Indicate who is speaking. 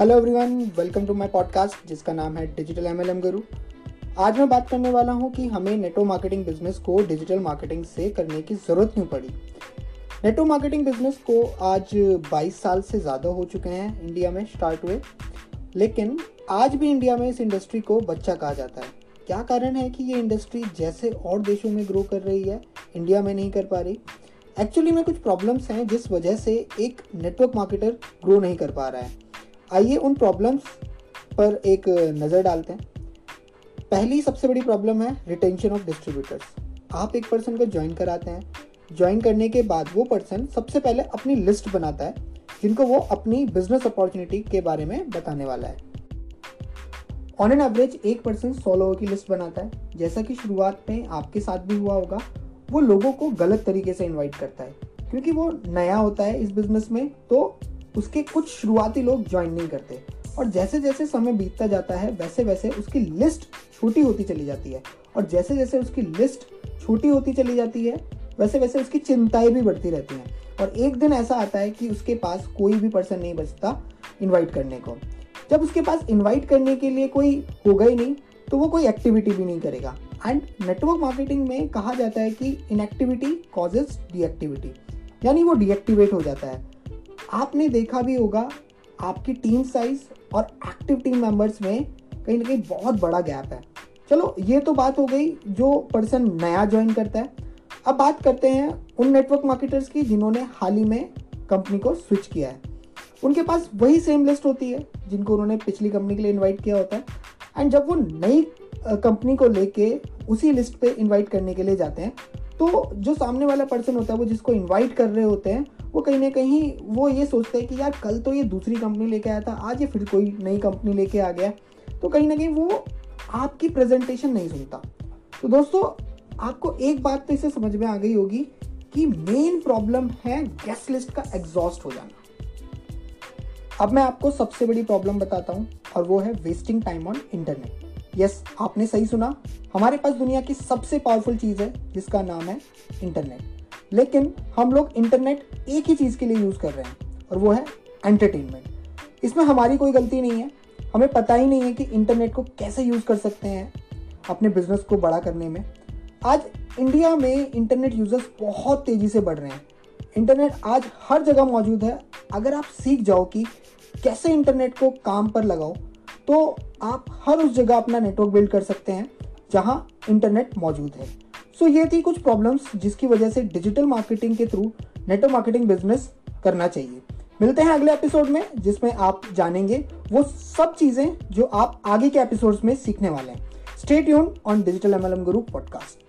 Speaker 1: Hello everyone welcome to my podcast जिसका नाम है डिजिटल एमएलएम गुरु आज मैं बात करने वाला हूँ कि हमें नेटो मार्केटिंग बिज़नेस को डिजिटल मार्केटिंग से करने की ज़रूरत क्यों पड़ी? नेटो मार्केटिंग बिज़नेस को आज 22 साल से ज़्यादा हो चुके हैं इंडिया में स्टार्ट हुए। लेकिन आज भी इंडिया में इस इंडस्ट्री को बच्चा कहा जाता है। क्या कारण है कि ये इंडस्ट्री जैसे और देशों में ग्रो कर रही है? इंडिया में नहीं कर पा रही। एक्चुअली में कुछ प्रॉब्लम्स हैं जिस वजह से एक नेटवर्क मार्केटर ग्रो नहीं कर पा रहा है। आइए उन प्रॉब्लम्स पर एक नज़र डालते हैं। पहली सबसे बड़ी प्रॉब्लम है रिटेंशन ऑफ़ डिस्ट्रीब्यूटर्स आप एक पर्सन को ज्वाइन कराते हैं। ज्वाइन करने के बाद वो पर्सन सबसे पहले अपनी लिस्ट बनाता है, जिनको वो अपनी बिज़नेस अपॉर्चुनिटी के बारे में बताने वाला है। ऑन एन एवरेज एक पर्सन सौ लोगों की लिस्ट बनाता है। जैसा कि शुरुआत में आपके साथ भी हुआ होगा, वो लोगों को गलत तरीके से इनवाइट करता है। क्योंकि वो नया होता है इस बिज़नेस में तो उसके कुछ शुरुआती लोग ज्वाइन नहीं करते। और जैसे जैसे समय बीतता जाता है वैसे वैसे उसकी लिस्ट छोटी होती चली जाती है। और जैसे जैसे उसकी लिस्ट छोटी होती चली जाती है वैसे वैसे उसकी चिंताएँ भी बढ़ती रहती हैं। और एक दिन ऐसा आता है कि उसके पास कोई भी पर्सन नहीं बचता इनवाइट करने को। जब उसके पास इनवाइट करने के लिए कोई होगा ही नहीं तो वो कोई एक्टिविटी भी नहीं करेगा। एंड नेटवर्क मार्केटिंग में कहा जाता है कि इनएक्टिविटी कॉजेज डीएक्टिविटी यानी वो डीएक्टिवेट हो जाता है। आपने देखा भी होगा, आपकी टीम साइज़ और एक्टिव टीम मेंबर्स में कहीं ना कहीं बहुत बड़ा गैप है। चलो, ये तो बात हो गई जो पर्सन नया ज्वाइन करता है। अब बात करते हैं उन नेटवर्क मार्केटर्स की जिन्होंने हाल ही में कंपनी को स्विच किया है। उनके पास वही सेम लिस्ट होती है जिनको उन्होंने पिछली कंपनी के लिए इनवाइट किया होता है। एंड जब वो नई कंपनी को लेके उसी लिस्ट पे इनवाइट करने के लिए जाते हैं तो जो सामने वाला पर्सन होता है, वो जिसको इनवाइट कर रहे होते हैं वो कहीं ना कहीं वो ये सोचते हैं कि यार कल तो ये दूसरी कंपनी लेके आया था, आज ये फिर कोई नई कंपनी लेके आ गया। तो कहीं ना कहीं वो आपकी प्रेजेंटेशन नहीं सुनता। तो दोस्तों, आपको एक बात तो इसे समझ में आ गई होगी कि मेन प्रॉब्लम है गेस्ट लिस्ट का एग्जॉस्ट हो जाना। अब मैं आपको सबसे बड़ी प्रॉब्लम बताता हूँ, और वो है wasting time on internet yes आपने सही सुना, हमारे पास दुनिया की सबसे पावरफुल चीज़ है, जिसका नाम है इंटरनेट लेकिन हम लोग इंटरनेट एक ही चीज़ के लिए यूज़ कर रहे हैं, और वो है एंटरटेनमेंट इसमें हमारी कोई गलती नहीं है। हमें पता ही नहीं है कि इंटरनेट को कैसे यूज़ कर सकते हैं अपने बिज़नेस को बड़ा करने में। आज इंडिया में इंटरनेट यूज़र्स बहुत तेज़ी से बढ़ रहे हैं। इंटरनेट आज हर जगह मौजूद है। अगर आप सीख जाओ कि कैसे इंटरनेट को काम पर लगाओ तो आप हर उस जगह अपना नेटवर्क बिल्ड कर सकते हैं जहाँ इंटरनेट मौजूद है। सो ये थी कुछ प्रॉब्लम्स जिसकी वजह से डिजिटल मार्केटिंग के थ्रू नेटवर्क मार्केटिंग बिज़नेस करना चाहिए। मिलते हैं अगले एपिसोड में, जिसमें आप जानेंगे वो सब चीज़ें जो आप आगे के एपिसोड्स में सीखने वाले हैं। स्टेट यून on digital MLM guru podcast